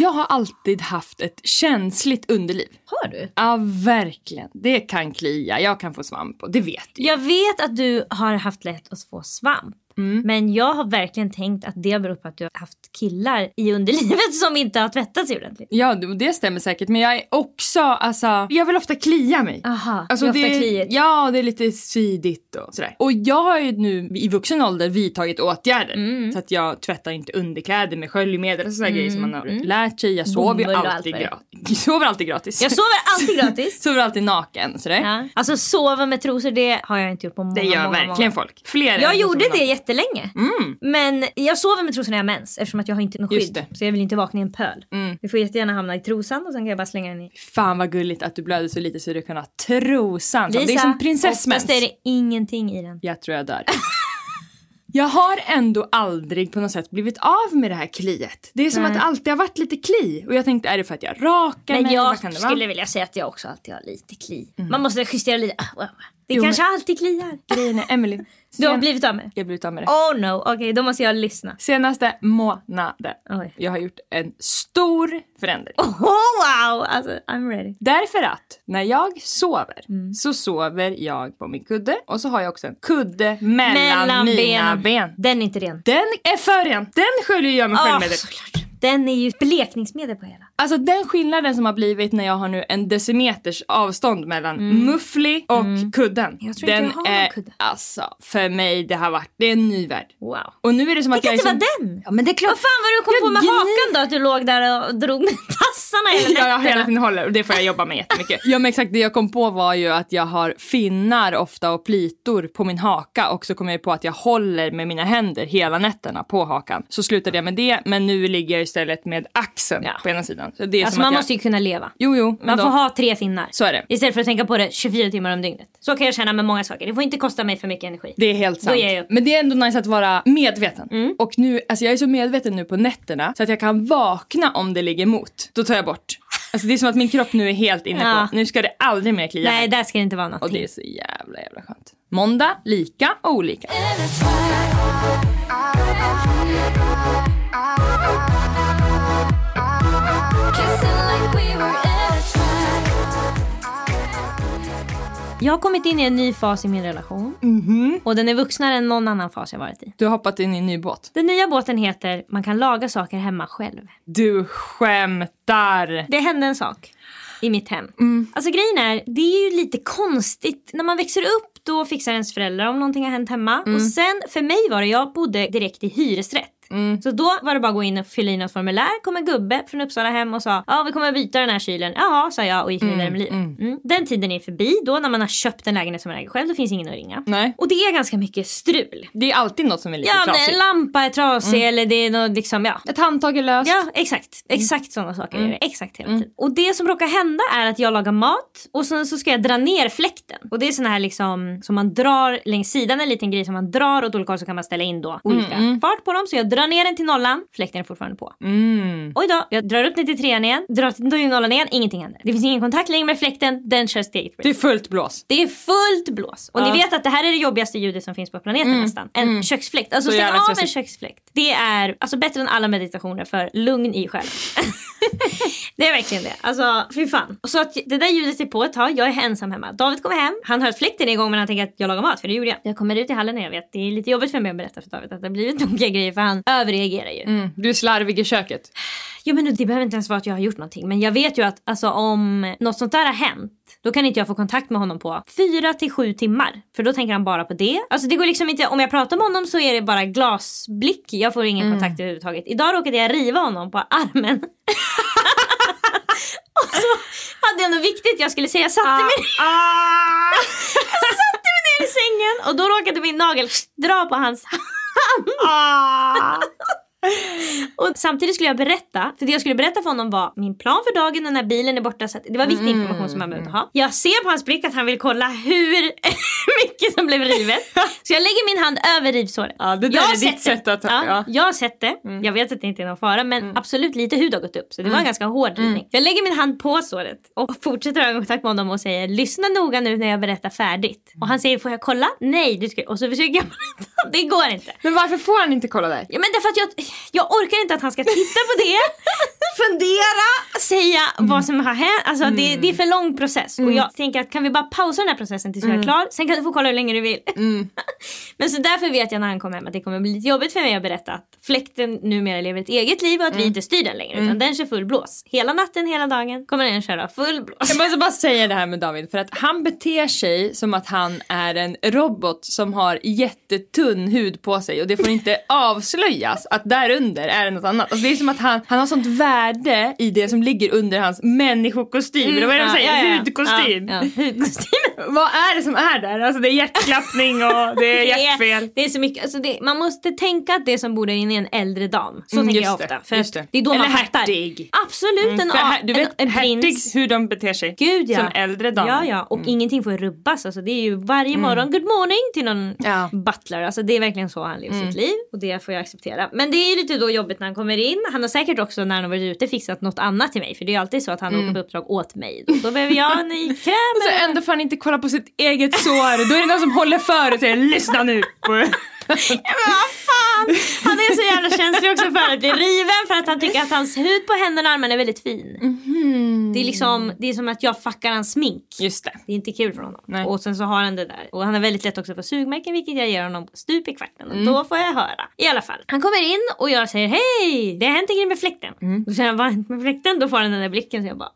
Jag har alltid haft ett känsligt underliv. Har du? Ja, verkligen. Det kan klia, jag kan få svamp och det vet du. Jag vet att du har haft lätt att få svamp. Mm. Men jag har verkligen tänkt att det beror på att du har haft killar i underlivet som inte har tvättat sig ordentligt. Ja, det- stämmer säkert. Men jag är också, alltså, jag vill ofta klia mig. Aha, Alltså det är ofta det, kliigt. ja, det är lite svidigt och sådär. Och jag har ju nu i vuxen ålder vidtagit åtgärder. Mm. Så att jag tvättar inte underkläder med sköljmedel och sådana grejer som man har lärt sig. Jag sover ju alltid gratis. Jag sover alltid gratis. Jag sover alltid gratis. sover alltid naken. Sådär. Ja. Alltså sova med trosor det har jag inte gjort på många, Det gör många, verkligen många. folk. Fler Jag gjorde det naken. Jättelänge. Mm. Men jag sover med trosor när jag har mens eftersom att jag har inte något skydd. Så jag vill inte vakna i en pöl. Mm. Det får jättegärna hamna i trosan och sen kan jag bara slänga den i. Fan vad gulligt att du blöder så lite så du kan ha trosan. det är Lisa, som prinsessmens. oftast är det ingenting i den. Jag tror jag dör. Jag har ändå aldrig på något sätt blivit av med det här kliet. Det är som Nej. att det alltid har varit lite kli. Och jag tänkte, är det för att jag rakar Men mig? jag Vad kan det skulle vara? Mm. vilja säga att jag också alltid har lite kli. Man måste justera lite. Ah. Det Jo, kanske alltid kliar. Grejen är, Emily. Du har sen- blivit av med Jag har blivit av med det. Oh no, okej då måste jag lyssna. Senaste månaden. Oj. Jag har gjort en stor förändring. Oh wow! Alltså I'm ready. Därför att när jag sover Mm. så sover jag på min kudde och så har jag också en kudde mellan, Mellan mina benen. ben. Den är inte ren. Den är för ren. Den sköljer jag med sköljmedel. såklart. Den är ju blekningsmedel på hela. Alltså den skillnaden som har blivit när jag har nu en decimeters avstånd mellan muffli och kudden. Mm. Jag tror inte den jag har någon är, kudde. alltså för mig det har varit, det är en ny värld. Wow. Och nu är det som Det att jag kan är inte som, vara den! Ja men det är klart. Vad fan var du kom Jag på med gnir. hakan då? Att du låg där och drog med tassarna hela Ja, jag hela nätterna? tiden håller och det får jag jobba med jättemycket. Ja men exakt det jag kom på var ju att jag har finnar ofta och plitor på min haka och så kom jag på att jag håller med mina händer hela nätterna på hakan. Så slutade jag med det men nu ligger jag istället med axeln Ja. på ena sidan. Så det är Alltså som man att jag... måste ju kunna leva. Jo jo. Man då- får ha tre finnar. Så är det. Istället för att tänka på det 24 timmar om dygnet. Så kan jag känna med många saker. Det får inte kosta mig för mycket energi. Det är helt sant. ger jag upp. Men det är ändå nice att vara medveten. Mm. Och nu, alltså jag är så medveten nu på nätterna så att jag kan vakna om det ligger emot. Då tar jag bort. Alltså det är som att min kropp nu är helt inne Ja. på, nu ska det aldrig mer klia. Nej, där ska det inte vara och någonting. det är så jävla jävla skönt. Måndag, lika och olika. Jag har kommit in i en ny fas i min relation. Mhm. Och den är vuxnare än någon annan fas jag varit i. Du har hoppat in i en ny båt. Den nya båten heter Man kan laga saker hemma själv. Du skämtar! Det hände en sak i mitt hem. Mm. Alltså grejen är, det är ju lite konstigt. När man växer upp då fixar ens föräldrar om någonting har hänt hemma. Mm. Och sen för mig var det, jag bodde direkt i hyresrätt. Så då var det bara att gå in och fylla i något formulär. kom en gubbe från Uppsala hem och sa ja vi kommer att byta den här kylen. Jaha sa jag och gick vidare med livet. Mm. Den tiden är förbi. Då när man har köpt en lägenhet som man äger själv då finns ingen att ringa. Nej. Och det är ganska mycket strul. Det är alltid något som är lite Ja, trasigt. en lampa är trasig eller det är något liksom ja. Ett handtag är löst. Ja exakt, exakt sådana saker är det. Exakt hela tiden. Och det som råkar hända är att jag lagar mat och sen så ska jag dra ner fläkten. Och det är sån här liksom som man drar längs sidan en liten grej som man drar åt olika håll så kan man ställa in då olika fart på dem. Så jag drar ner den till nollan, fläkten är fortfarande på. Mm. Oj då, jag drar upp den till trean igen, drar till nollan igen, ingenting händer. Det finns ingen kontakt längre med fläkten, den kör eget race. Det är fullt blås. Det är fullt blås. Och Ja. ni vet att det här är det jobbigaste ljudet som finns på planeten nästan. En köksfläkt. Alltså Så stäng av en köksfläkt. Det är alltså bättre än alla meditationer för lugn i själen. det är verkligen det. Alltså fy fan. Så att det där ljudet är på ett tag. Jag är ensam hemma. David kommer hem. Han hör att fläkten är igång men han tänker att jag lagar mat för det gjorde jag. Jag kommer ut i hallen och jag vet det är lite jobbigt för mig att berätta för David att det har blivit tokiga grejer för han överreagerar ju. Mm. Du är slarvig i köket. Jo men det behöver inte ens vara att jag har gjort någonting. Men jag vet ju att alltså, om något sånt där har hänt. Då kan inte jag få kontakt med honom på fyra till sju timmar. För då tänker han bara på det. Alltså det går liksom inte. Om jag pratar med honom så är det bara glasblick. Jag får ingen kontakt överhuvudtaget. Idag råkade jag riva honom på armen. Och så hade jag något viktigt jag skulle säga. Jag satte mig jag satte mig ner i sängen och då råkade min nagel dra på hans hand. Aww. Och samtidigt skulle jag berätta, för det jag skulle berätta för honom var min plan för dagen och när bilen är borta. Så det var viktig information som han behövde ha. Jag ser på hans blick att han vill kolla hur mycket som blev rivet. Så jag lägger min hand över rivsåret. Ja, det där jag är ditt sätt att- Ja, ja. Mm. Jag har sett det. Jag vet att det inte är någon fara men absolut lite hud har gått upp. Så det var en ganska hård Mm. rivning. Jag lägger min hand på såret och fortsätter ha kontakt med honom och säger lyssna noga nu när jag berättar färdigt. Och han säger får jag kolla? Nej, du ska... och så försöker jag Det går inte. Men varför får han inte kolla där? Ja men därför att jag, jag orkar inte att han ska titta på det, fundera, säga vad som har hänt. Alltså det, det är för lång process. Och jag tänker att kan vi bara pausa den här processen tills jag är klar. Sen kan du få kolla hur länge du vill. men så därför vet jag när han kommer hem att det kommer bli lite jobbigt för mig att berätta att fläkten numera lever ett eget liv och att vi inte styr den längre. Utan den kör full blås. Hela natten, hela dagen kommer den köra full blås. Jag måste bara säga det här med David för att han beter sig som att han är en robot som har jättetunn hud på sig och det får inte avslöjas att där under är det något annat. Alltså det är som att han, han har sånt värde i det som ligger under hans människokostym. Eller vad är det de säger? Hudkostym. Ja, ja. Hudkostym. Vad är det som är där? Alltså det är hjärtklappning och det är hjärtfel. Det är så mycket, alltså det, man måste tänka att det som bor där inne är en äldre dam. Så Mm, tänker jag det, ofta. För det. det är då Eller man fattar. hertig. Absolut, en, För här, du en, vet en hertig prins. hur de beter sig. Gud ja. Som äldre damer. Ja ja, och ingenting får rubbas. Alltså, det är ju varje morgon good morning till någon Ja. butler. Alltså, det är verkligen så han lever sitt liv. Och det får jag acceptera. Men det är lite då jobbigt när han kommer in. Han har säkert också när han har varit ute fixat något annat till mig. För det är alltid så att han åker på uppdrag åt mig. Då, då behöver jag en ny kräm. Så ändå får han inte kolla på sitt eget sår. Då är det någon som håller för och säger lyssna nu. Ja, men vad fan! Han är så jävla känslig också för att bli riven för att han tycker att hans hud på händerna och armarna är väldigt fin. Det är liksom, det är som att jag fuckar hans smink. Just det. Det är inte kul för honom. Nej. Och sen så har han det där. Och han har väldigt lätt också för sugmärken vilket jag ger honom stup i kvarten. Och då får jag höra. I alla fall. Han kommer in och jag säger hej! Det har hänt en grej med fläkten. Då säger han vad har hänt med fläkten? Då får han den där blicken så jag bara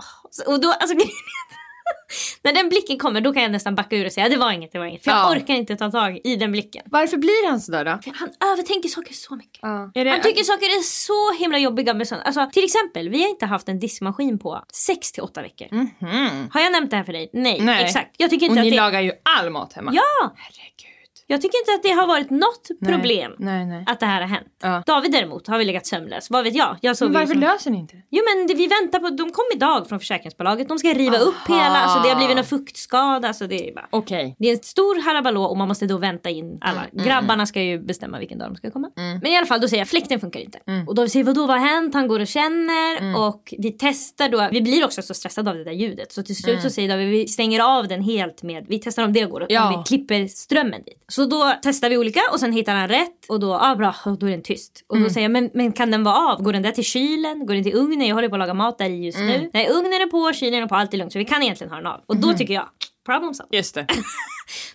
Och då alltså När den blicken kommer då kan jag nästan backa ur och säga det var inget, det var inget. För jag Ja. orkar inte ta tag i den blicken. Varför blir han sådär då? För Han övertänker saker så mycket. Är det, Han tycker saker är så himla jobbiga med sånt. Alltså till exempel, vi har inte haft en diskmaskin på 6 till 8 veckor. Mhm. Har jag nämnt det här för dig? Nej, Nej. exakt. Jag tycker Och inte att ni det... lagar ju all mat hemma. Ja! Herregud. Jag tycker inte att det har varit något problem Nej, nej. att det här har hänt. Ja. David däremot har vi legat sömnlös. Vad vet jag? jag såg Men varför som... löser ni inte det? Jo men det, vi väntar på, de kom idag från försäkringsbolaget. De ska riva upp hela, alltså det har blivit en fuktskada. Alltså det är bara... Okej. Det är en stor halabalå och man måste då vänta in alla. Mm, Grabbarna ska ju bestämma vilken dag de ska komma. Men i alla fall då säger jag fläkten funkar inte. Mm. Och då säger vadå vad har hänt? Han går och känner och vi testar då. Vi blir också så stressade av det där ljudet. Så till slut så säger David vi stänger av den helt med, vi testar om det går. Mm. Ja. Vi klipper strömmen dit. Så då testar vi olika och sen hittar han rätt och då, ah, bra, och då är den tyst. Och Mm. då säger jag men, men kan den vara av? Går den där till kylen? Går den till ugnen? Jag håller på att laga mat där i just Mm. nu. Nej ugnen är på, kylen är på, allt är lugnt. Så vi kan egentligen ha den av. Och då tycker jag, problem solved. Just det.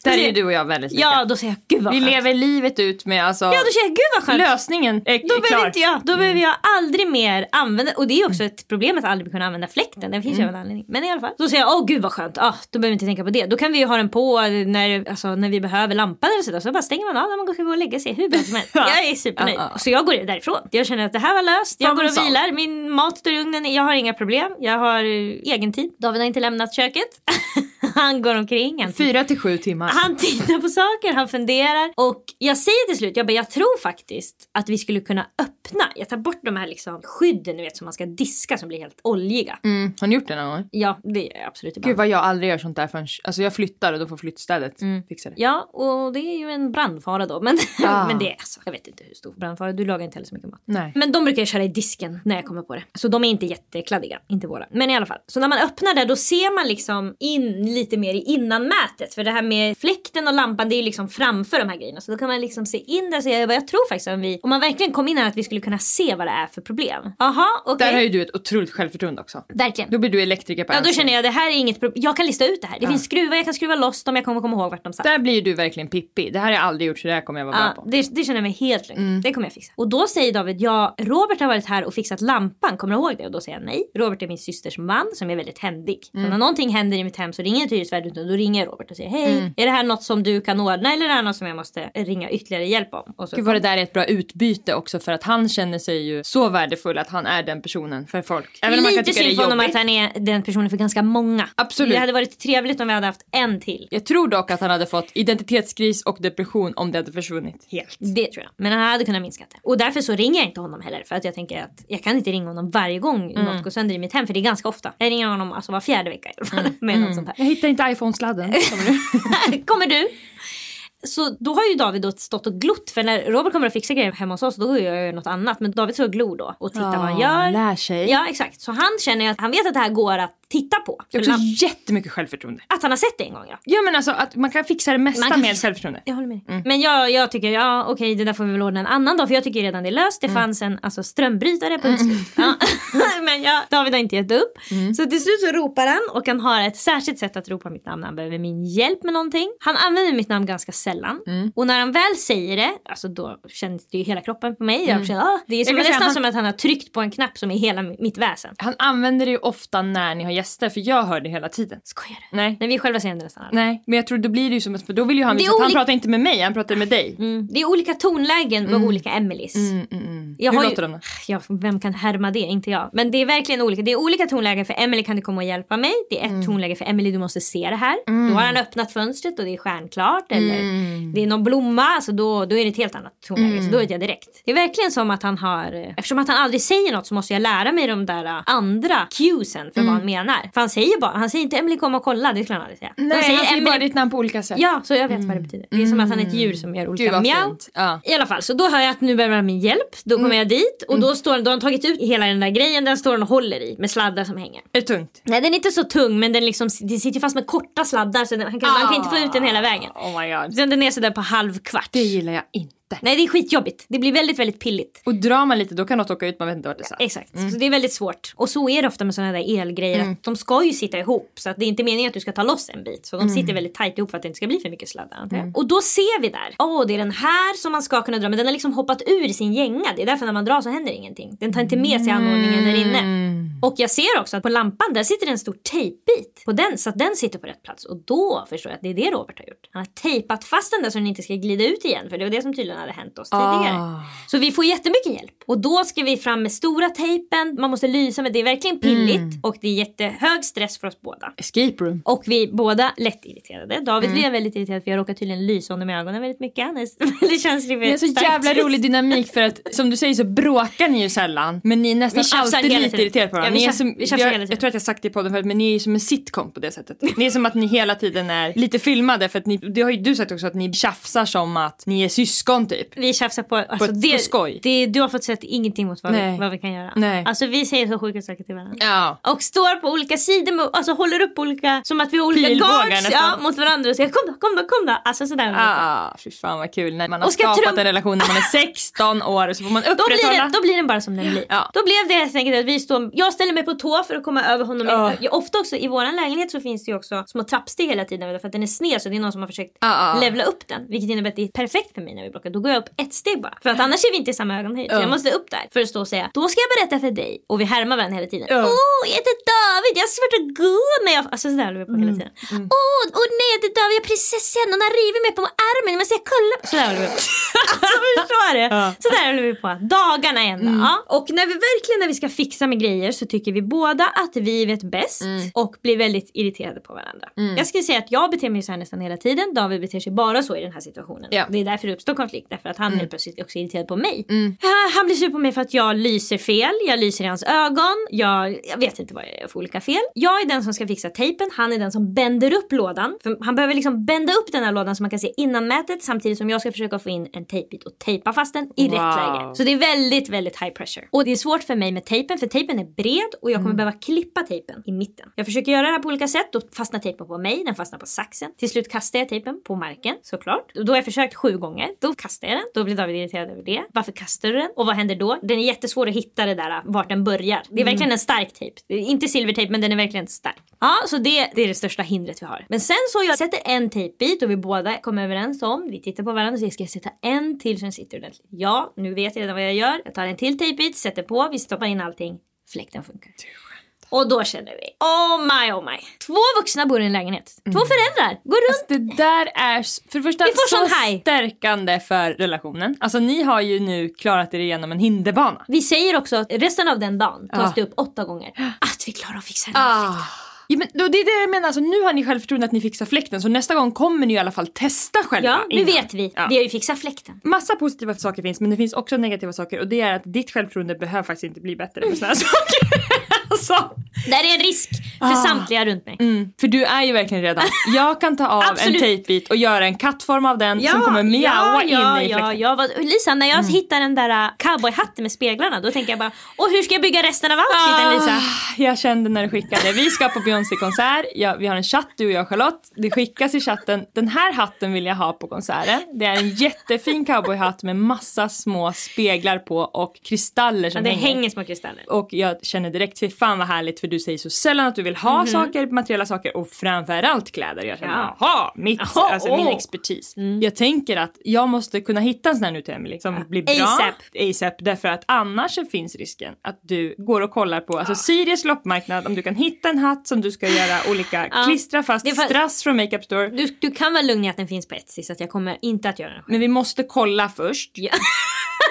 Där är ju du och jag väldigt lika. Ja, då säger jag gud vad Vi skönt. lever livet ut med alltså... Ja, då säger jag gud vad skönt. Lösningen är, Då är behöver, klar. inte jag, då behöver jag aldrig mer använda, och det är också ett problem att aldrig kunna använda fläkten. Den finns ju av en anledning. Men i alla fall. Då säger jag, åh gud vad skönt, ah, då behöver vi inte tänka på det. Då kan vi ju ha den på när, alltså, när vi behöver lampan eller sådär. Så bara stänger man av när man ska gå och lägga sig hur bra som helst. Jag är supernöjd. Ja, ja. Så jag går därifrån. Jag känner att det här var löst. Jag går och vilar, min mat står i ugnen, jag har inga problem. Jag har eh, egen tid. David har inte lämnat köket. han går omkring. Han Fyra till sju timmar. han tittar på saker, han funderar och jag säger till slut, jag, bara, jag tror faktiskt att vi skulle kunna öppna, jag tar bort de här liksom skydden ni vet som man ska diska som blir helt oljiga. Mm. Har ni gjort det någon gång? Ja, det gör jag absolut ibland. Gud vad jag aldrig gör sånt där förrän... Alltså jag flyttar och då får flyttstädet Mm. fixa det. Ja, och det är ju en brandfara då. Men, Ah. men det är alltså, jag vet inte hur stor brandfara, du lagar inte heller så mycket mat. Nej. Men de brukar jag köra i disken när jag kommer på det. Så de är inte jättekladdiga, inte våra. Men i alla fall. Så när man öppnar där då ser man liksom in lite mer i innanmätet. För det här med fläkten och lampan det är ju liksom framför de här grejerna. Så då kan man liksom se in där. Så jag, jag tror faktiskt om vi, om man verkligen kom in här att vi skulle kunna se vad det är för problem. Jaha, okej. Där har ju du ett otroligt självförtroende också. Verkligen. Då blir du elektriker på Ja då känner jag det här är inget problem. Jag kan lista ut det här. Det finns skruvar, jag kan skruva loss dem, jag kommer komma ihåg vart de satt. Där blir ju du verkligen Pippi. Det här har jag aldrig gjort så det här kommer jag vara bra Ja, på. det, det känner jag mig helt lugn. Mm. Det kommer jag fixa. Och då säger David, ja Robert har varit här och fixat lampan, kommer du ihåg det? Och då säger jag nej. Robert är min systers man som är väldigt händig. Mm. Så när någonting händer i mitt hem så ringer jag till hyresvärden utan då ringer jag Robert och säger hej, Mm. är det här något som du kan ordna eller är det här något som jag måste ringa ytterligare hjälp om? Och så Gud vad det där är ett bra utbyte också för att han känner sig ju så värdefull att han är den personen för folk. Även om man kan Lite tycka det synd är för honom jobbigt. att han är den personen för ganska många. Absolut. Det hade varit trevligt om vi hade haft en till. Jag tror dock att han hade fått identitetskris och depression om det hade försvunnit helt. Det tror jag. Men han hade kunnat minska det. Och därför så ringer jag inte honom heller. För att jag tänker att jag kan inte ringa honom varje gång Mm. något går sönder i mitt hem. För det är ganska ofta. Jag ringer honom alltså var fjärde vecka i alla fall. Med något sånt här. Jag hittar inte iPhone-sladden. Kommer du? Kommer du? Så då har ju David då stått och glott. För när Robert kommer och fixar grejer hemma hos oss då gör jag något annat. Men David står och glor då och tittar vad han gör. lär sig. Ja exakt. Så han känner att han vet att det här går att titta på. Jag har också jättemycket självförtroende. att han har sett det en gång ja. Ja men alltså att man kan fixa det mesta med fixa- självförtroende. Jag håller med. Mm. Men jag, jag tycker, ja okej det där får vi väl ordna en annan dag för jag tycker redan det är löst. Det Mm. fanns en alltså, strömbrytare på utslut. Ja. Men jag, David har inte gett upp. Mm. Så till slut så ropar han och han har ett särskilt sätt att ropa mitt namn när han behöver min hjälp med någonting. Han använder mitt namn ganska sällan. Mm. Och när han väl säger det, alltså då känns det ju hela kroppen på mig. Jag känner, ah, det är som, Mm. Nästan han- som att han har tryckt på en knapp som är hela mitt väsen. Han använder det ju ofta när ni har gäster för jag hör det hela tiden. Skojar du? Nej. Nej vi själva säger det nästan aldrig. Nej, men jag tror då blir det ju som att då vill ju han är visa att han pratar inte med mig, han pratar med dig. Mm. Det är olika tonlägen med olika Emelies. Mm, mm, mm. Jag Hur har ju- låter de då? Ja, vem kan härma det? Inte jag. Men det är verkligen olika. Det är olika tonlägen för Emily kan du komma och hjälpa mig. Det är ett Mm. tonläge för Emily du måste se det här. Då har han öppnat fönstret och det är stjärnklart. Eller Mm. det är någon blomma. Alltså då, då är det ett helt annat tonläge. Så då vet jag direkt. Det är verkligen som att han har... eh, Eftersom att han aldrig säger något så måste jag lära mig de där eh, andra cuesen för Mm. vad han menar. För han säger bara, han säger inte Emily kom och kolla. Det skulle han aldrig säga. Nej, han säger Emily- bara ditt namn på olika sätt. Ja, så jag vet vad det betyder. Det är som att han är ett djur som gör olika mjau. Ja. I alla fall, så då hör jag att nu behöver han min hjälp. Då kommer jag dit och då, står, då har han tagit ut hela den där grejen. Den står han och håller i med sladdar som hänger. Är det tungt? Nej den är inte så tung men den liksom, det sitter fast med korta sladdar så den, han, kan, han kan inte få ut den hela vägen. Oh my god. Så den är sådär på halv kvart. Det gillar jag inte. Nej det är skitjobbigt. Det blir väldigt väldigt pilligt. Och drar man lite då kan något åka ut, man vet inte vart det satt. Exakt, så det är väldigt svårt. Och så är det ofta med sådana där elgrejer att de ska ju sitta ihop. Så att det är inte meningen att du ska ta loss en bit. Så de sitter väldigt tajt ihop för att det inte ska bli för mycket sladdar. jag. Och då ser vi där, åh det är den här som man ska kunna dra men den har liksom hoppat ur sin gänga. Det är därför när man drar så händer ingenting. Den tar inte med sig anordningen där inne. Och jag ser också att på lampan där sitter en stor tejpbit på den så att den sitter på rätt plats. Och då förstår jag att det är det Robert har gjort. Han har tejpat fast den där så den inte ska glida ut igen. För det var det som tydligen hade hänt oss tidigare. Ah. Så vi får jättemycket hjälp. Och då ska vi fram med stora tejpen. Man måste lysa med det. är verkligen pilligt. Och det är jättehög stress för oss båda. Escape room. Och vi är båda lätt irriterade. David Mm. blir väldigt irriterad för jag råkar tydligen lysa honom i ögonen väldigt mycket. Han är väldigt känslig för Det är så jävla rolig dynamik för att som du säger så bråkar ni ju sällan men ni är nästan alltid lite irriterade på Ja, varandra. tjaf- som, jag, tiden. jag tror att jag sagt det i podden förut men ni är ju som en sitcom på det sättet. Ni är som att ni hela tiden är lite filmade för att ni, det har ju du sagt också att ni tjafsar som att ni är syskon typ. Vi tjafsar på, alltså ett- det, på skoj. Det, du har fått sett ingenting mot vad, vi, vad vi kan göra. Nej. Alltså vi säger så sjuka saker till varandra. Ja. Och står på olika sidor, med, alltså håller upp olika, som att vi har olika Pilbågar guards ja, mot varandra och säger kom då, kom då, kom då. Alltså sådär. Ah, fy fan vad kul när man har skapat Trump- en relation när man är 16 år och så får man Då blir, upprätthålla. den, då blir den bara som den blir. Ja. Då blev det helt enkelt att vi står, jag ställer mig på tå för att komma över honom. Ja. Jag, ofta också i våran lägenhet så finns det ju också små trappsteg hela tiden för att den är sned så det är någon som har försökt Ja, ja. levla upp den. Vilket innebär att det är perfekt för mig när vi bråkar. Då går jag upp ett steg bara. För att annars är vi inte i samma ögonhöjd. Så Ja. jag måste upp där för att stå och säga då ska jag berätta för dig. Och vi härmar varandra hela tiden. Åh, Ja. jag heter David, jag har svårt att gå när jag... Alltså sådär håller vi på hela Mm. tiden. Åh, åh nej, jag heter David, jag är prinsessan. Hon har rivit mig på armen, måste jag kolla. Sådär håller vi på. alltså förstår du? Ja. Sådär håller vi på. Dagarna ända. Ja. Och när vi verkligen när vi ska fixa med grejer så tycker vi båda att vi vet bäst och blir väldigt irriterade på varandra. Jag skulle säga att jag beter mig så här nästan hela tiden. David beter sig bara så i den här situationen. Ja. Det är därför det uppstår konflikt. Därför att han helt plötsligt också irriterad på mig. Ah, Han blir sur på mig för att jag lyser fel. Jag lyser i hans ögon. Jag, jag vet inte vad jag gör för olika fel. Jag är den som ska fixa tejpen. Han är den som bänder upp lådan. För han behöver liksom bända upp den här lådan så man kan se innanmätet samtidigt som jag ska försöka få in en tejpbit och tejpa fast den i rätt Wow. läge. Så det är väldigt, väldigt high pressure. Och det är svårt för mig med tejpen för tejpen är bred och jag kommer behöva klippa tejpen i mitten. Jag försöker göra det här på olika sätt. Då fastnar tejpen på mig, den fastnar på saxen. Till slut kastar jag tejpen på marken såklart. Då har jag försökt sju gånger. Då kastar jag den. Då blir David irriterad över det. Varför kastar du den? Och vad händer då? Den är jättesvår att hitta det där vart den börjar. Det är verkligen en stark tejp. Inte silvertejp men den är verkligen stark. Ja, så det, det är det största hindret vi har. Men sen så jag sätter en tejpbit och vi båda kommer överens om, vi tittar på varandra och säger ska jag sätta en till så den sitter ordentligt? Ja, nu vet jag redan vad jag gör. Jag tar en till tejpbit, sätter på, vi stoppar in allting. Fläkten funkar. Och då känner vi, oh my oh my. Två vuxna bor i en lägenhet. Två föräldrar går runt. Det där är för det första Vi får så stärkande för relationen. Alltså ni har ju nu klarat er igenom en hinderbana. Vi säger också att resten av den dagen tas Ja. det upp åtta gånger. Att vi klarar att fixa det. Ja, men det är det jag menar, alltså, nu har ni självförtroende att ni fixar fläkten så nästa gång kommer ni i alla fall testa själva. Ja, nu innan. vet vi. Ja. Vi har ju fixat fläkten. Massa positiva saker finns men det finns också negativa saker och det är att ditt självförtroende behöver faktiskt inte bli bättre med såna här saker. alltså, Det här är en risk för Ah. samtliga runt mig. mm, för du är ju verkligen redan, jag kan ta av en tejpbit och göra en kattform av den som kommer mjaua ja, in ja, i fläkten. Mm. ja, ja. Lisa, när jag hittar den där uh, cowboyhatten med speglarna då tänker jag bara, och hur ska jag bygga resten av outfiten Lisa? Ah, jag kände när du skickade. Vi ska på Beyoncé-konsert. Ja, vi har en chatt, du och jag Charlotte. Det skickas i chatten. Den här hatten vill jag ha på konserten. Det är en jättefin cowboyhatt med massa små speglar på och kristaller Ja, som det hänger. hänger små kristaller. Och jag känner direkt, fy fan vad härligt för du säger så sällan att du vill ha saker, materiella saker och framförallt kläder. Jag känner. Ja. jaha, mitt, Jaha, alltså min åh. expertis. Jag tänker att jag måste kunna hitta en sån här nu till Emily som blir bra. ASAP. ASAP. Därför att annars finns risken att du går och kollar på, alltså Sirius loppmarknad, om du kan hitta en hatt som du ska göra olika, Ja. klistra fast Det strass från Makeup Store. Du, du kan vara lugn i att den finns på Etsy så att jag kommer inte att göra den själv. Men vi måste kolla först Ja.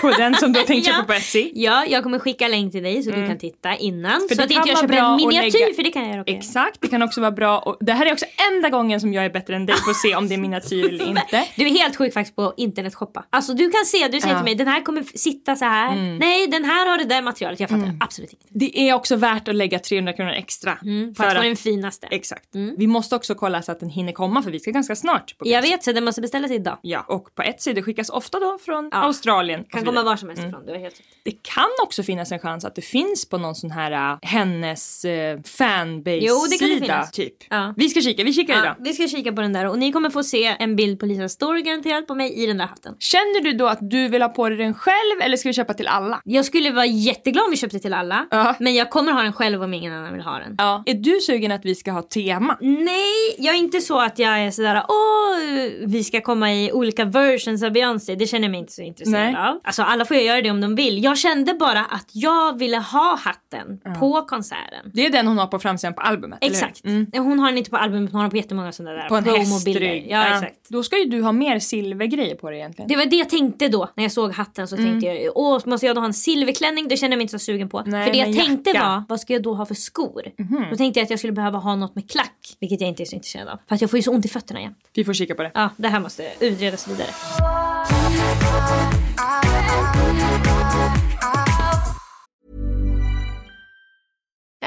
på den som du har tänkt Ja. köpa på Etsy. ja, jag kommer skicka länk till dig så du kan titta innan. Mm. För så att inte jag köper en miniatyr lägga- för det kan jag också. Exakt, det kan också vara bra och det här är också enda gången som jag är bättre än dig på att se om det är miniatyr eller inte. Du är helt sjuk faktiskt på internetshoppa. Alltså du kan se, du säger Ja. till mig den här kommer sitta så här. Nej den här har det där materialet. Jag fattar absolut inte. Det är också värt att lägga 300 kronor extra. Mm, för, att få den finaste. Exakt. Vi måste också kolla så att den hinner komma för vi ska ganska snart. På Jag vet så den måste beställas idag. Ja, och på Etsy det skickas ofta då från Ja. Australien. Kan komma var som helst ifrån. Du har helt rätt. Det kan också finnas en chans att det finns på någon sån här äh, hennes äh, fanbase-sida. Typ. Ja. Vi ska kika, vi kikar Ja, idag. vi ska kika på den där och ni kommer få se en bild på Lisas story garanterat på mig i den där hatten. Känner du då att du vill ha på dig den själv eller ska vi köpa till alla? Jag skulle vara jätteglad om vi köpte till alla. Ja. Men jag kommer ha den själv om ingen annan vill ha den. Ja. Är du sugen att vi ska ha tema? Nej, jag är inte så att jag är sådär åh, vi ska komma i olika versions av Beyoncé. Det känner jag mig inte så intresserad Nej. av. Alltså alla får ju göra det om de vill. Jag kände bara att jag ville ha hatten på konserten. Det är den hon har på framsidan på albumet? Exakt. Mm. Hon har den inte på albumet, hon har den på jättemånga sådana där På en hästrygg. Ja, exakt. Då ska ju du ha mer silvergrejer på dig egentligen. Det var det jag tänkte då när jag såg hatten så Mm. tänkte jag åh måste jag då ha en silverklänning? Det kände jag mig inte så sugen på. Nej, för det jag tänkte jacka. var vad ska jag då ha för skor? Mhm. Då tänkte jag att jag skulle behöva ha något med klack. Vilket jag inte är så intresserad av. För att jag får ju så ont i fötterna jämt. Vi får kika på det. Ja det här måste utredas vidare.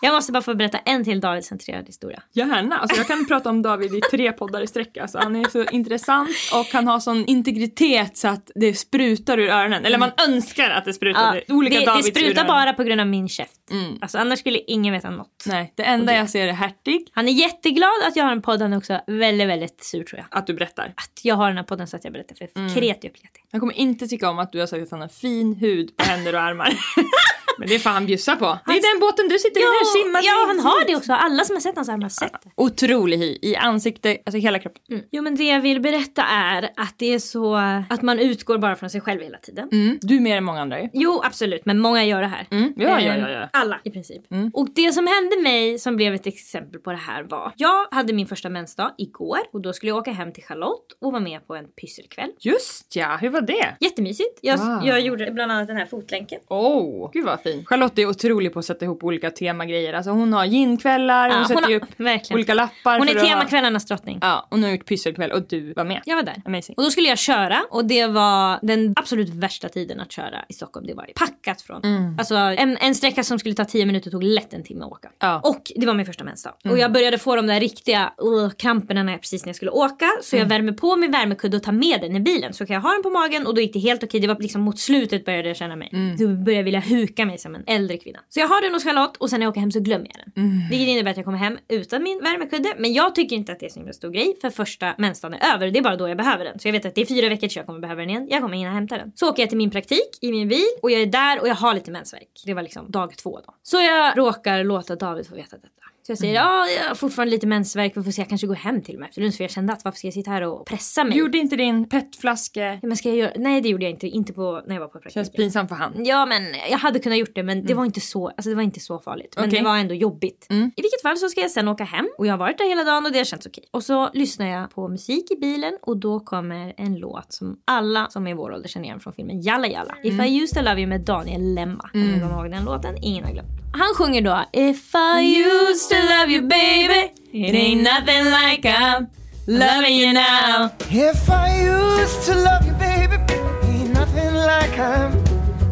Jag måste bara få berätta en till David-centrerad historia. Gärna. Alltså jag kan prata om David i tre poddar i sträck. Alltså han är så intressant och han har sån integritet så att det sprutar ur öronen. Eller man önskar att det sprutar ur olika det, det Davids ur sprutar bara på grund av min käft. Mm. Alltså, annars skulle ingen veta något. Nej, det enda jag ser är hertig. Han är jätteglad att jag har en podd. Han är också väldigt, väldigt sur tror jag. Att du berättar. Att jag har den här podden så att jag berättar för Mm. kreti och pleti. Han kommer inte tycka om att du har sagt att han har fin hud på händer och armar. Men det får han bjussa på. Det är den båten du sitter i nu, simmar ja, han har det också. Alla som har sett hans armar har sett det. Otrolig hy i ansikte, alltså hela kroppen. Mm. Jo men det jag vill berätta är att det är så att man utgår bara från sig själv hela tiden. Mm. Du mer än många andra ju. Jo absolut men många gör det här. Mm. Ja, ja, ja, ja. Alla i princip. Mm. Och det som hände mig som blev ett exempel på det här var. Jag hade min första mensdag igår och då skulle jag åka hem till Charlotte och vara med på en pysselkväll. Just ja, hur var det? Jättemysigt. Jag, Wow. jag gjorde bland annat den här fotlänken. Oh, gud vad fin. Charlotte är otrolig på att sätta ihop olika temagrejer. Alltså hon har ginkvällar, hon Ja, sätter hon ju har- upp verkligen. olika lappar. Hon är att ha- temakvällarnas drottning. Ja, och nu har gjort pysselkväll och du var med. Jag var där. Amazing. Och då skulle jag köra och det var den absolut värsta tiden att köra i Stockholm. Det var packat från. Alltså en, en sträcka som skulle ta 10 minuter tog lätt en timme att åka. Ja. Och det var min första mensdag. Och jag började få de där riktiga uh, kramperna när jag, precis när jag skulle åka. Så jag värmer på min värmekudde och tar med den i bilen. Så kan jag ha den på magen och då gick det helt okej. Det var liksom mot slutet började jag känna mig. Då började jag vilja huka mig som en äldre kvinna. Så jag har den hos Charlotte och sen när jag åker hem så glömmer jag den. Vilket innebär att jag kommer hem utan min värmekudde. Men jag tycker inte att det är så himla stor grej för första mensdagen är över. Det är bara då jag behöver den. Så jag vet att det är fyra veckor tills jag kommer behöva den igen. Jag kommer hinna hämta den. Så åker jag till min praktik i min bil och jag är där och jag har lite mensvärk. Det var liksom dag två då. Så jag råkar låta David få veta detta. Så jag säger ja, jag har fortfarande lite mensvärk. Vi får se, jag kanske går hem till mig efter lunch. För jag kände att varför ska jag sitta här och pressa mig? Gjorde inte din petflaska... Ja, men ska jag göra? Nej det gjorde jag inte. Inte på, när jag var på praktik. Känns pinsamt för han. Ja men jag hade kunnat gjort det men det var inte så, alltså det var inte så farligt. Men Okej. det var ändå jobbigt. Mm. I vilket fall så ska jag sen åka hem och jag har varit där hela dagen och det har känts okej. Och så lyssnar jag på musik i bilen och då kommer en låt som alla som är i vår ålder känner igen från filmen Jalla Jalla. If I used to love you med Daniel Lemma. Ni kommer ihåg den låten, ingen har glömt. Han sjunger då If I used to love you baby It ain't nothing like I'm loving you now. If I used to love you, baby, ain't nothing like I'm,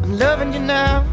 I'm loving you now.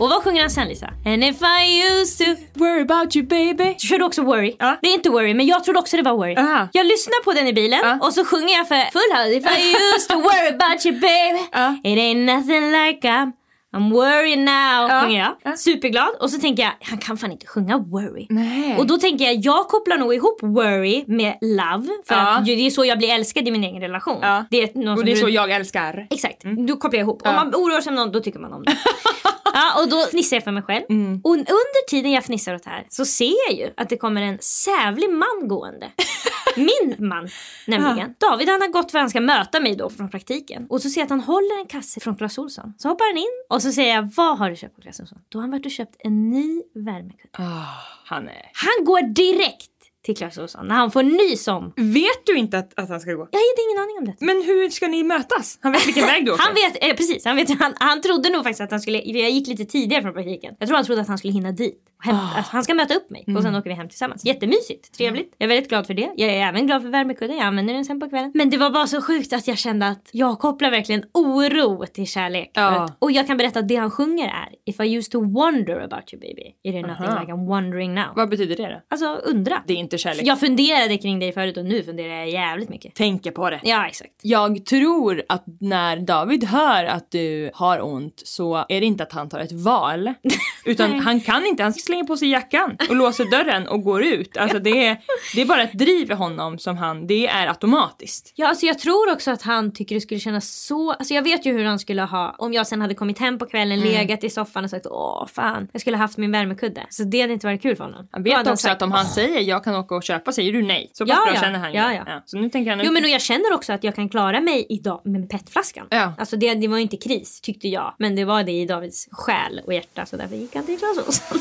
Och vad sjunger han sen Lisa? And if I used to Worry about you baby. Du också Worry? Ja. Det är inte Worry, men jag trodde också det var Worry. Aha. Jag lyssnar på den i bilen Ja. och så sjunger jag för full house. If I used to worry about you baby. It ain't nothing like I'm I'm worried now. Ja. Sjunger jag. Ja. Superglad. Och så tänker jag, han kan fan inte sjunga Worry. Nej. Och då tänker jag, jag kopplar nog ihop Worry med Love. För Ja. att det är så jag blir älskad i min egen relation. Ja. Det är någon och det är du- så jag älskar. Exakt, då kopplar jag ihop. Om man oroar sig om någon då tycker man om det. ja, och då fnissar jag för mig själv. Mm. Och under tiden jag fnissar åt det här så ser jag ju att det kommer en sävlig man gående. Min man nämligen. David han har gått för att han ska möta mig då från praktiken. Och så ser jag att han håller en kasse från Clas Ohlson. Så hoppar han in och så säger jag vad har du köpt på Clas Ohlson? Då har han varit och köpt en ny värmekudde. Ah, han är... Han går direkt till Clas Ohlson när han får nys om. Vet du inte att, att han ska gå? Jag hade ingen aning om det. Men hur ska ni mötas? Han vet vilken väg du åker. Han vet, eh, precis, han, vet, han, han trodde nog faktiskt att han skulle, jag gick lite tidigare från praktiken. Jag tror han trodde att han skulle hinna dit. Hämt, alltså, han ska möta upp mig och sen åker vi hem tillsammans. Jättemysigt, trevligt. Jag är väldigt glad för det. Jag är även glad för värmekudden, jag använder den sen på kvällen. Men det var bara så sjukt att jag kände att jag kopplar verkligen oro till kärlek. Ja. att, och jag kan berätta att det han sjunger är If I used to wonder about you baby, it is nothing Aha. like I'm wondering now. Vad betyder det då? Alltså undra. Det är inte kärlek. Jag funderade kring dig förut och nu funderar jag jävligt mycket. Tänker på det. Ja exakt. Jag tror att när David hör att du har ont så är det inte att han tar ett val. Utan han kan inte, han slänger på sig jackan och låser dörren och går ut. Alltså det är, det är bara ett driv i honom som han, det är automatiskt. Ja, alltså jag tror också att han tycker det skulle kännas så... Alltså jag vet ju hur han skulle ha... Om jag sen hade kommit hem på kvällen, Mm. legat i soffan och sagt åh fan, jag skulle ha haft min värmekudde. Så det hade inte varit kul för honom. Han vet också sagt, att om han säger jag kan åka och köpa säger du nej. Så pass Ja, bra ja. känner han ju. Ja, ja. Så nu tänker han Jo men och jag känner också att jag kan klara mig idag med petflaskan. Ja. Alltså det, det var ju inte kris tyckte jag. Men det var det i Davids själ och hjärta så därför gick han till Clas Ohlson.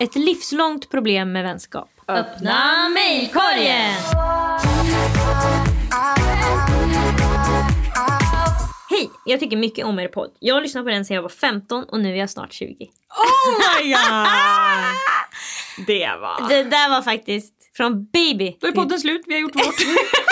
Ett livslångt problem med vänskap. Öppna mejlkorgen! Hej! Jag tycker mycket om er podd. Jag har lyssnat på den sedan jag var 15 och nu är jag snart 20. Oh my god! Det var... Det där var faktiskt från baby. Då är podden slut, vi har gjort vårt.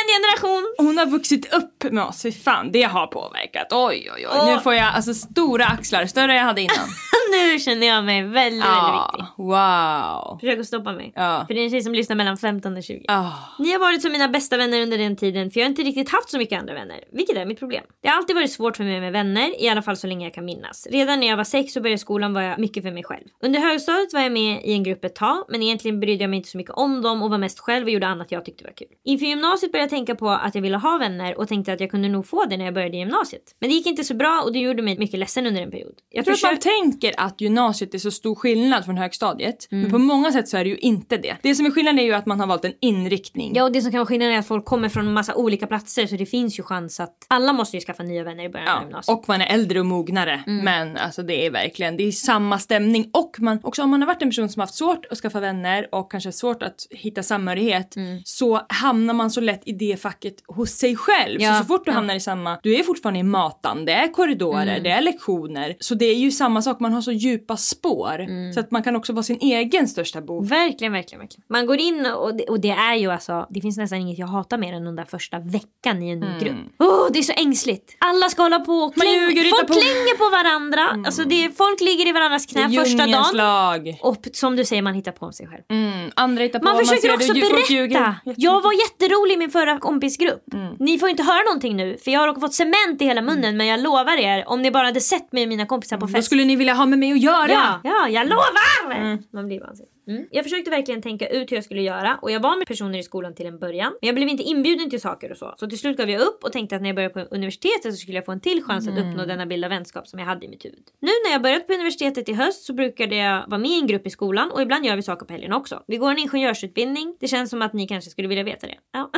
En generation. Hon har vuxit upp med oss, fy fan det har påverkat. Oj oj oj, nu Åh. får jag alltså stora axlar, större än jag hade innan. nu känner jag mig väldigt, väldigt viktig. Ja, wow. Försök att stoppa mig. Ja. För det är en tjej som lyssnar mellan 15 och 20. Ah. Ni har varit som mina bästa vänner under den tiden för jag har inte riktigt haft så mycket andra vänner. Vilket är mitt problem. Det har alltid varit svårt för mig med vänner, i alla fall så länge jag kan minnas. Redan när jag var sex och började skolan var jag mycket för mig själv. Under högstadiet var jag med i en grupp ett tag men egentligen brydde jag mig inte så mycket om dem och var mest själv och gjorde annat jag tyckte var kul. Inför gymnasiet började tänka på att jag ville ha vänner och tänkte att jag kunde nog få det när jag började gymnasiet. Men det gick inte så bra och det gjorde mig mycket ledsen under en period. Jag tror att man tänker att gymnasiet är så stor skillnad från högstadiet. Men på många sätt så är det ju inte det. Det som är skillnaden är ju att man har valt en inriktning. Ja och det som kan vara skillnaden är att folk kommer från en massa olika platser så det finns ju chans att alla måste ju skaffa nya vänner i början av Ja, gymnasiet. och man är äldre och mognare. Men alltså det är verkligen, det är samma stämning. Och man, också om man har varit en person som haft svårt att skaffa vänner och kanske svårt att hitta samhörighet så hamnar man så lätt i det facket hos sig själv. Ja, så, så fort du ja. hamnar i samma, du är fortfarande i matan, det är korridorer, det är lektioner. Så det är ju samma sak, man har så djupa spår. Så att man kan också vara sin egen största bov. Verkligen, verkligen, verkligen. Man går in och det, och det är ju alltså, det finns nästan inget jag hatar mer än den där första veckan i en ny grupp. Åh, det är så ängsligt. Alla ska hålla på och Man kläng, ljuger, folk på. klänger på varandra. Alltså det folk ligger i varandras knä första dagen. lag. Och som du säger, man hittar på sig själv. Mm, andra hittar på, Man försöker ser också det, berätta. Jag var jätterolig i min förra kompisgrupp. Ni får inte höra någonting nu för jag har fått cement i hela munnen men jag lovar er om ni bara hade sett mig och mina kompisar på Då fest. skulle ni vilja ha med mig att göra. Ja, ja, jag lovar! Man blir vansinnig. Mm. Jag försökte verkligen tänka ut hur jag skulle göra och jag var med personer i skolan till en början. Men jag blev inte inbjuden till saker och så. Så till slut gav jag upp och tänkte att när jag började på universitetet så skulle jag få en till chans att uppnå denna bild av vänskap som jag hade i mitt huvud. Nu när jag börjat på universitetet i höst så brukade jag vara med i en grupp i skolan och ibland gör vi saker på helgen också. Vi går en ingenjörsutbildning. Det känns som att ni kanske skulle vilja veta det. Ja.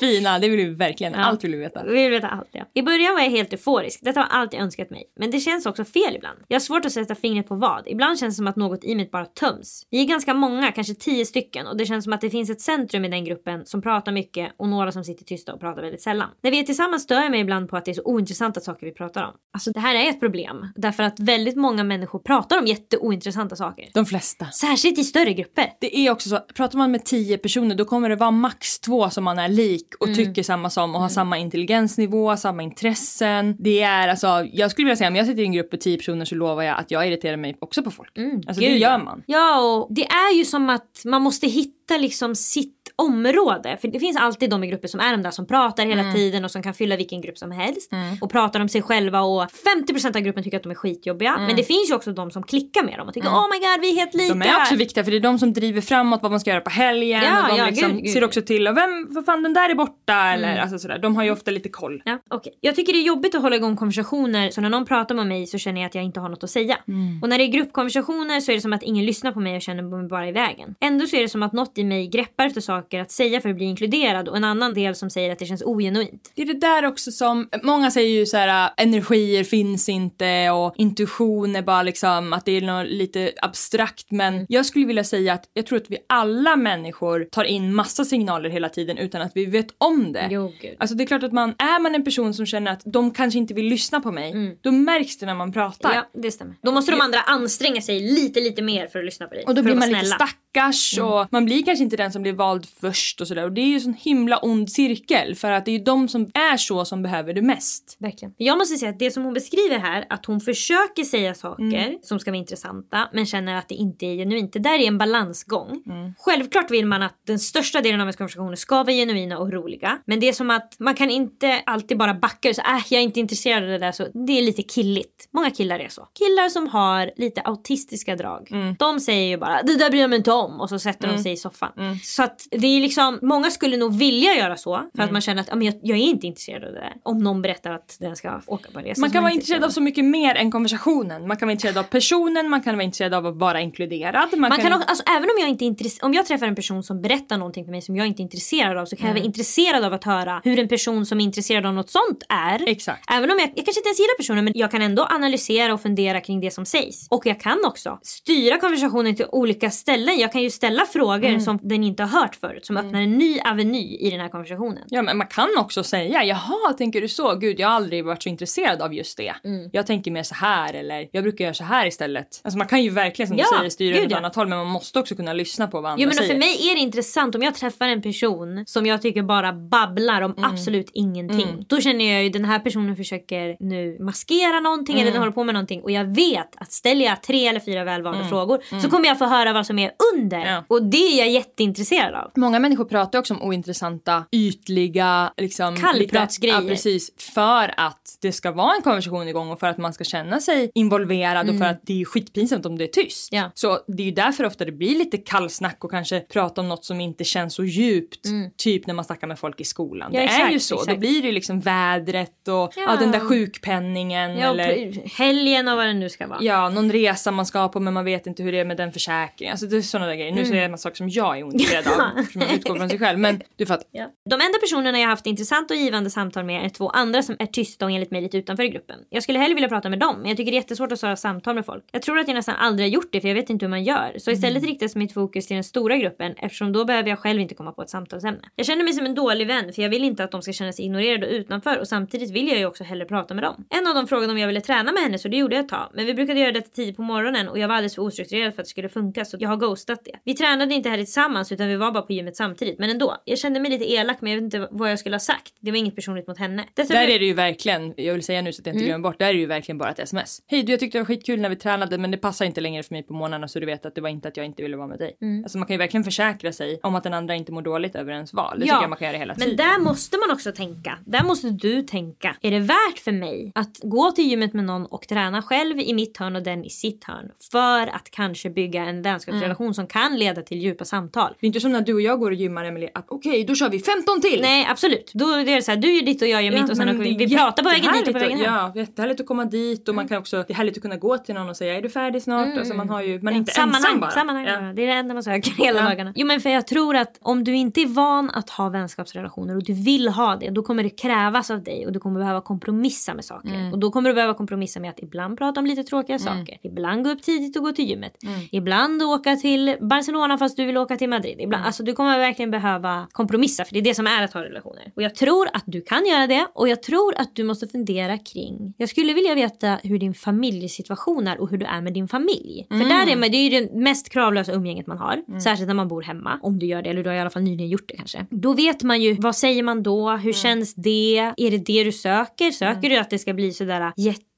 Fina, det vill vi verkligen. Ja. Allt vill vi veta. Vi vill veta allt ja. I början var jag helt euforisk. Detta var allt jag önskat mig. Men det känns också fel ibland. Jag har svårt att sätta fingret på vad. Ibland känns det som att något i mig bara töms. Vi är ganska många, kanske tio stycken och det känns som att det finns ett centrum i den gruppen som pratar mycket och några som sitter tysta och pratar väldigt sällan. När vi är tillsammans stör jag mig ibland på att det är så ointressanta saker vi pratar om. Alltså det här är ett problem. Därför att väldigt många människor pratar om jätteointressanta saker. De flesta. Särskilt i större grupper. Det är också så, pratar man med tio personer då kommer det vara max två som man är lik och Mm. tycker samma som och har samma intelligensnivå, samma intressen. Det är alltså, jag skulle vilja säga om jag sitter i en grupp på tio personer så lovar jag att jag irriterar mig också på folk. alltså det Mm, Gud, gör ja. man. Ja, och det är ju som att man måste hitta liksom sitt område. För det finns alltid de i grupper som är de där som pratar hela Mm. tiden och som kan fylla vilken grupp som helst. Och pratar om sig själva och 50% av gruppen tycker att de är skitjobbiga. Men det finns ju också de som klickar med dem och tycker oh my god vi är helt lika. Mm. De är också viktiga för det är de som driver framåt vad man ska göra på helgen Ja, och de ja, liksom gud, gud. ser också till och vem, vad fan den där är borta eller alltså sådär. De har ju ofta lite koll. Ja, okej. Jag tycker det är jobbigt att hålla igång konversationer så när någon pratar med mig så känner jag att jag inte har något att säga. Och när det är gruppkonversationer så är det som att ingen lyssnar på mig och känner mig bara i vägen. Ändå så är det som att något i mig greppar efter saker att säga för att bli inkluderad och en annan del som säger att det känns ogenuint. Det är det där också som, många säger ju så här äh, energier finns inte och intuition är bara liksom att det är något lite abstrakt men jag skulle vilja säga att jag tror att vi alla människor tar in massa signaler hela tiden utan att vi vet om det. Jo, gud. Alltså det är klart att man, är man en person som känner att de kanske inte vill lyssna på mig, då märks det när man pratar. Ja, det stämmer. Då måste de andra anstränga sig lite, lite mer för att lyssna på dig. Och då blir man lite stackars och man blir kanske inte den som blir vald först och sådär. Och det är ju en sån himla ond cirkel för att det är ju de som är så som behöver det mest. Verkligen. Jag måste säga att det som hon beskriver här, att hon försöker säga saker Mm. som ska vara intressanta men känner att det inte är genuint. Det där är en balansgång. Mm. Självklart vill man att den största delen av ens konversationer ska vara genuina och roliga. Men det är som att man kan inte alltid bara backa och säga äh, jag är inte intresserad av det där så det är lite killigt. Många killar är så. Killar som har lite autistiska drag. Mm. De säger ju bara det där bryr jag mig inte om och så sätter de sig i soffan. Så att det är liksom, många skulle nog vilja göra så för Mm. att man känner att men jag, jag är inte intresserad av det där. Om någon berättar att den ska åka på en resa. Man kan vara intresserad av så mycket mer än konversationen. Man kan vara intresserad av personen, man kan vara intresserad av att vara inkluderad. Man, Man kan också, alltså, även om jag inte om jag träffar en person som berättar någonting för mig som jag inte är intresserad av så kan jag Mm. vara intresserad av att höra hur en person som är intresserad av något sånt är. Exakt. Även om jag, jag kanske inte ens gillar personen men jag kan ändå analysera och fundera kring det som sägs. Och jag kan också styra konversationen till olika ställen. Jag kan ju ställa frågor Mm. som den inte har hört förut som öppnar en ny aveny i den här konversationen. Ja men man kan också säga jaha tänker du så? Gud jag har aldrig varit så intresserad av just det. Mm. Jag tänker mer så här eller jag brukar göra så här istället. Alltså man kan ju verkligen som Ja, du säger styra gud, åt ett ja. annat håll men man måste också kunna lyssna på vad andra Jo men säger. för mig är det intressant om jag träffar en person som jag tycker bara babblar om Mm. absolut ingenting. Då känner jag ju den här personen försöker nu maskera någonting eller den håller på med någonting och jag vet att ställer jag tre eller fyra välvalda frågor så kommer jag få höra vad som är under Mm. Ja. och det är jag jätteintresserad av. Många människor pratar också om ointressanta, ytliga, liksom... Kallpratsgrejer. Ja, precis. För att det ska vara en konversation igång och för att man ska känna sig involverad och för att det är skitpinsamt om det är tyst. Mm. Ja. Så det är ju därför ofta det blir lite kallsnack och kanske prata om något som inte känns så djupt. Typ när man snackar med folk i skolan. Mm. Ja, det är ju exakt, så. Då exakt. blir det ju liksom vädret och ja. Den där sjukpenningen Ja, eller helgen och vad det nu ska vara. Ja, någon resa man ska på men man vet inte hur det är med den försäkringen. Alltså det är sådana där grejer. Nu säger jag en massa saker som jag är ointresserad av. Eftersom jag utgår från sig själv. Men du fattar. Ja. De enda personerna jag haft intressant och givande samtal med är två andra som är tysta och enligt mig lite utanför i gruppen. Jag skulle hellre vilja prata med dem men jag tycker det är jättesvårt att föra samtal med folk. Jag tror att jag nästan aldrig har gjort det för jag vet inte hur man gör. Så istället riktas mitt fokus till den stora gruppen eftersom då behöver jag själv inte komma på ett samtalsämne. Jag känner mig som en dålig vän för jag vill inte att de ska känna sig ignorerade och utanför och samtidigt vill jag ju också hellre prata med dem. En av dem frågade om jag ville träna med henne så det gjorde jag ett tag. Men vi brukade göra det tidigt på morgonen och jag var alldeles för ostrukturerad för att det skulle funka så jag har ghostat det. Vi tränade inte här tillsammans utan vi var bara på gymmet samtidigt. Men ändå, jag kände mig lite elak men jag vet inte vad jag skulle ha sagt. Det var inget personligt mot henne. Dessutom- Där är det ju verkligen, jag vill säga nu så att jag inte glömmer bort, där är det ju verkligen bara ett sms. Hej du jag tyckte det var skitkul när vi tränade men det passar inte längre för mig på morgnarna så du vet att det var inte att jag inte ville vara med dig. Alltså man kan ju verkligen försäkra sig om att den andra inte mår dåligt över ens val. Det tycker jag man kan göra hela men tiden. där måste man också tänka. Där måste du tänka. Är det värt för mig att gå till gymmet med någon och träna själv i mitt hörn och den i sitt hörn? För att kanske bygga en vänskapsrelation som kan leda till djupa samtal. Det är inte som när du och jag går och gymmar Emelie att okej då kör vi 15 till! Nej absolut. Då är det så här, du gör ditt och jag gör mitt och sen vi, vi pratar på vägen dit och på vägen hem. att- Ja, jättehärligt att komma dit och man kan också, det är härligt att kunna gå till någon och säga är du färdig snart? Alltså man har ju, man är inte sammanhang, ensam bara. Sammanhang Ja. Det är det enda man söker hela Ja. dagarna. Jo men för jag tror att om du inte är van att ha vänskapsrelationer och du vill ha det då kommer det krävas av dig och du kommer behöva kompromissa med saker. Mm. Och då kommer du behöva kompromissa med att ibland prata om lite tråkiga saker. Ibland gå upp tidigt och gå till gymmet. Mm. Ibland åka till Barcelona fast du vill åka till Madrid. Mm. Ibland, Alltså du kommer verkligen behöva kompromissa för det är det som är att ha relationer. Och jag tror att du kan göra det och jag tror att du måste fundera kring. Jag skulle vilja veta hur din familjesituation är och hur du är med din familj. För där är man, det är ju det mest kravlösa umgänget man har. Särskilt när man bor hemma. Om du gör det eller du har i alla fall nyligen gjort det kanske. Då vet man ju vad säger man då? Hur känns det? Är det det du söker? Söker du att det ska bli sådär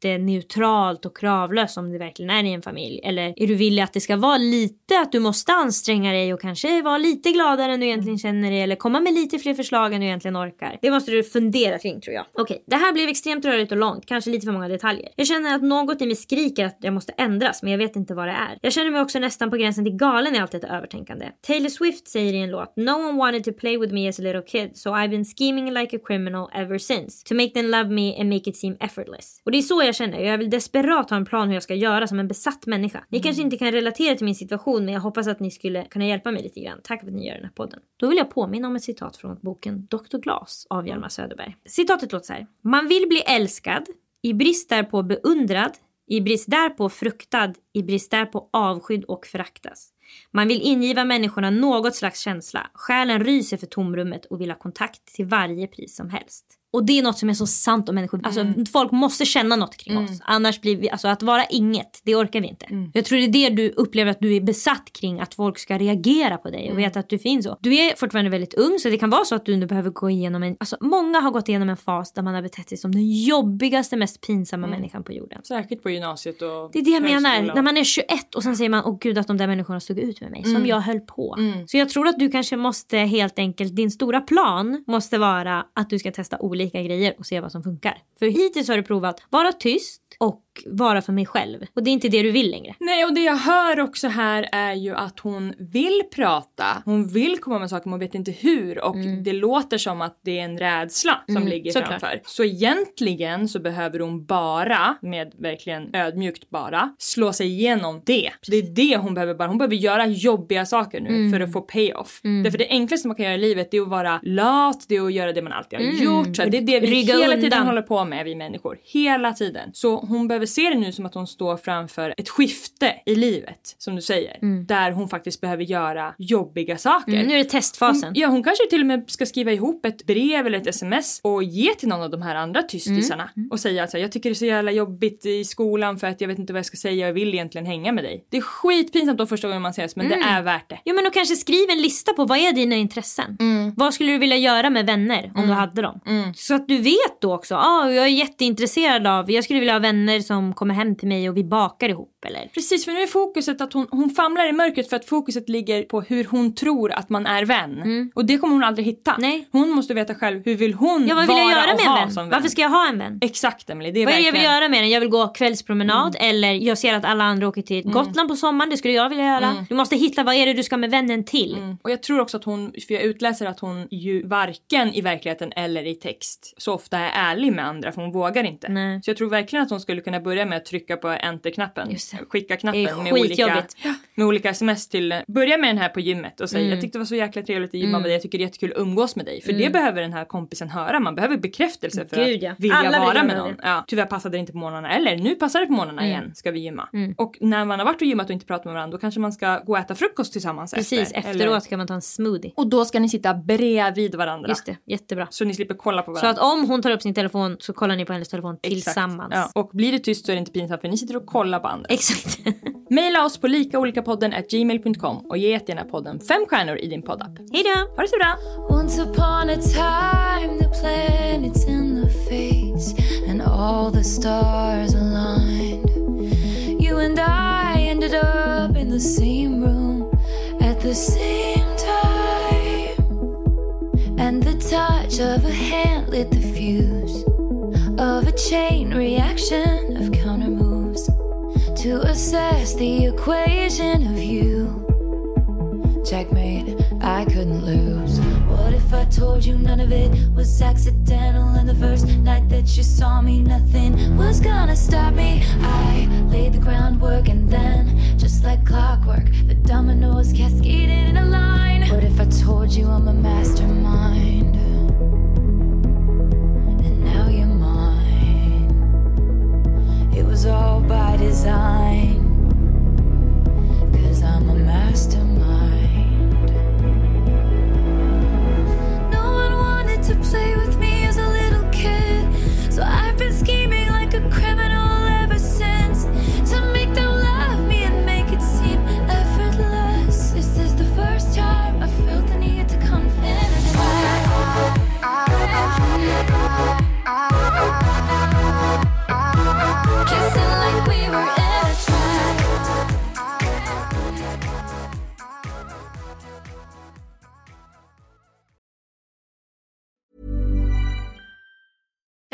jätteneutralt och kravlöst om det verkligen är i en familj? Eller är du villig att det ska vara lite att du måste anstränga dig och kanske vara lite gladare än du egentligen känner dig eller komma med lite fler förslag än du egentligen orkar? Det måste du fundera kring tror jag. Okej, det här blev extremt rörigt och långt, kanske lite för många detaljer. Jag känner att något i mig skriker att jag måste ändras men jag vet inte vad det är. Jag känner mig också nästan på gränsen till galen i allt detta övertänkande. Taylor Swift säger i en låt No one wanted to play with me as a little kid so I've been scheming like a criminal ever since to make them love me and make it seem effortless. Och det är så jag jag känner. Jag vill desperat ha en plan hur jag ska göra som en besatt människa. Ni Mm. kanske inte kan relatera till min situation men jag hoppas att ni skulle kunna hjälpa mig lite grann. Tack för att ni gör den här podden. Då vill jag påminna om ett citat från boken Dr. Glas av Hjalmar Söderberg. Citatet låter så här. Man vill bli älskad, i brist därpå beundrad, i brist därpå fruktad, i brist därpå avskydd och föraktas. Man vill ingiva människorna något slags känsla. Själen ryser för tomrummet och vill ha kontakt till varje pris som helst. Och det är något som är så sant om människor. Alltså folk måste känna något kring oss. Annars blir vi, alltså att vara inget, det orkar vi inte. Jag tror det är det du upplever att du är besatt kring. Att folk ska reagera på dig och veta att du finns så. Du är fortfarande väldigt ung så det kan vara så att du nu behöver gå igenom en, alltså många har gått igenom en fas där man har betett sig som den jobbigaste, mest pinsamma människan på jorden. Säkert på gymnasiet och Det är det jag menar. högskolan. När man är 21 och sen säger man åh gud att de där människorna stod ut med mig. Som jag höll på. Så jag tror att du kanske måste helt enkelt, din stora plan måste vara att du ska testa olika grejer och se vad som funkar. För hittills har du provat vara tyst och vara för mig själv. Och det är inte det du vill längre. Nej, och det jag hör också här är ju att hon vill prata. Hon vill komma med saker men hon vet inte hur. Och det låter som att det är en rädsla som ligger Mm. såklart. framför. Så egentligen så behöver hon bara, med verkligen ödmjukt bara, slå sig igenom det. Det är det hon behöver bara. Hon behöver göra jobbiga saker nu Mm. för att få payoff. Därför det enklaste man kan göra i livet det är att vara lat, det är att göra det man alltid har gjort. Så det är det vi Mm. Rygga hela tiden undan. håller på med vi människor. Hela tiden. Så hon behöver se det nu som att hon står framför ett skifte i livet, som du säger. Där hon faktiskt behöver göra jobbiga saker. Mm, nu är det testfasen. Hon, ja, hon kanske till och med ska skriva ihop ett brev eller ett sms och ge till någon av de här andra tystisarna och säga att jag tycker det är så jävla jobbigt i skolan för att jag vet inte vad jag ska säga, jag vill egentligen hänga med dig. Det är skitpinsamt de första gången man ses men det är värt det. Jo men då kanske skriv en lista på vad är dina intressen? Vad skulle du vilja göra med vänner om du hade dem? Så att du vet då också, ah, jag är jätteintresserad av, jag skulle vilja ha vänner som kommer hem till mig och vi bakar ihop eller? Precis, för nu är fokuset att hon, hon famlar i mörkret för att fokuset ligger på hur hon tror att man är vän. Och det kommer hon aldrig hitta. Nej. Hon måste veta själv, hur vill hon Ja vad vill vara jag göra med en vän? som vän? Varför ska jag ha en vän? Exakt Emily, det är Vad är det jag verkligen... vill göra med den? Jag vill gå kvällspromenad eller jag ser att alla andra åker till Gotland på sommaren, det skulle jag vilja göra. Du måste hitta vad är det du ska med vännen till. Och jag tror också att hon, för jag utläser att hon ju varken i verkligheten eller i text så ofta är ärlig med andra för hon vågar inte. Nej. Så jag tror verkligen att hon skulle kunna börja med att trycka på enter-knappen. Skicka-knappen med olika, med olika sms till, börja med den här på gymmet och säg jag tyckte det var så jäkla trevligt att gymma med dig, jag tycker det är jättekul att umgås med dig. För det behöver den här kompisen höra, man behöver bekräftelse för Gud, att ja. vilja Alla vara med någon. Ja, tyvärr passade det inte på morgnarna eller nu passar det på morgnarna igen, ska vi gymma. Och när man har varit och gymmat och inte pratat med varandra då kanske man ska gå och äta frukost tillsammans Precis, efter. efteråt Eller- kan man ta en smoothie. och då ska ni sitta bredvid varandra. Just det, jättebra. Så ni slipper kolla på Så varandra. att om hon tar upp sin telefon så kollar ni på hennes telefon Exakt. tillsammans. Ja. Och blir det tyst så är det inte pinsamt för ni sitter och kollar på andra. Exakt. Maila oss på likaolikapodden at gmail.com och ge jättegärna podden fem stjärnor i din poddapp. Hej då! Ha det så bra! Once upon a time, the planets in the fates and all the stars aligned. You and I ended up in the same room at the same time. And the touch of a hand lit the fuse of a chain reaction to assess the equation of you. Checkmate, I couldn't lose. What if I told you none of it was accidental? And the first night that you saw me, nothing was gonna stop me. I laid the groundwork, and then, just like clockwork, the dominoes cascaded in a line. What if I told you I'm a mastermind? Was all by design. Cause I'm a mastermind. No one wanted to play with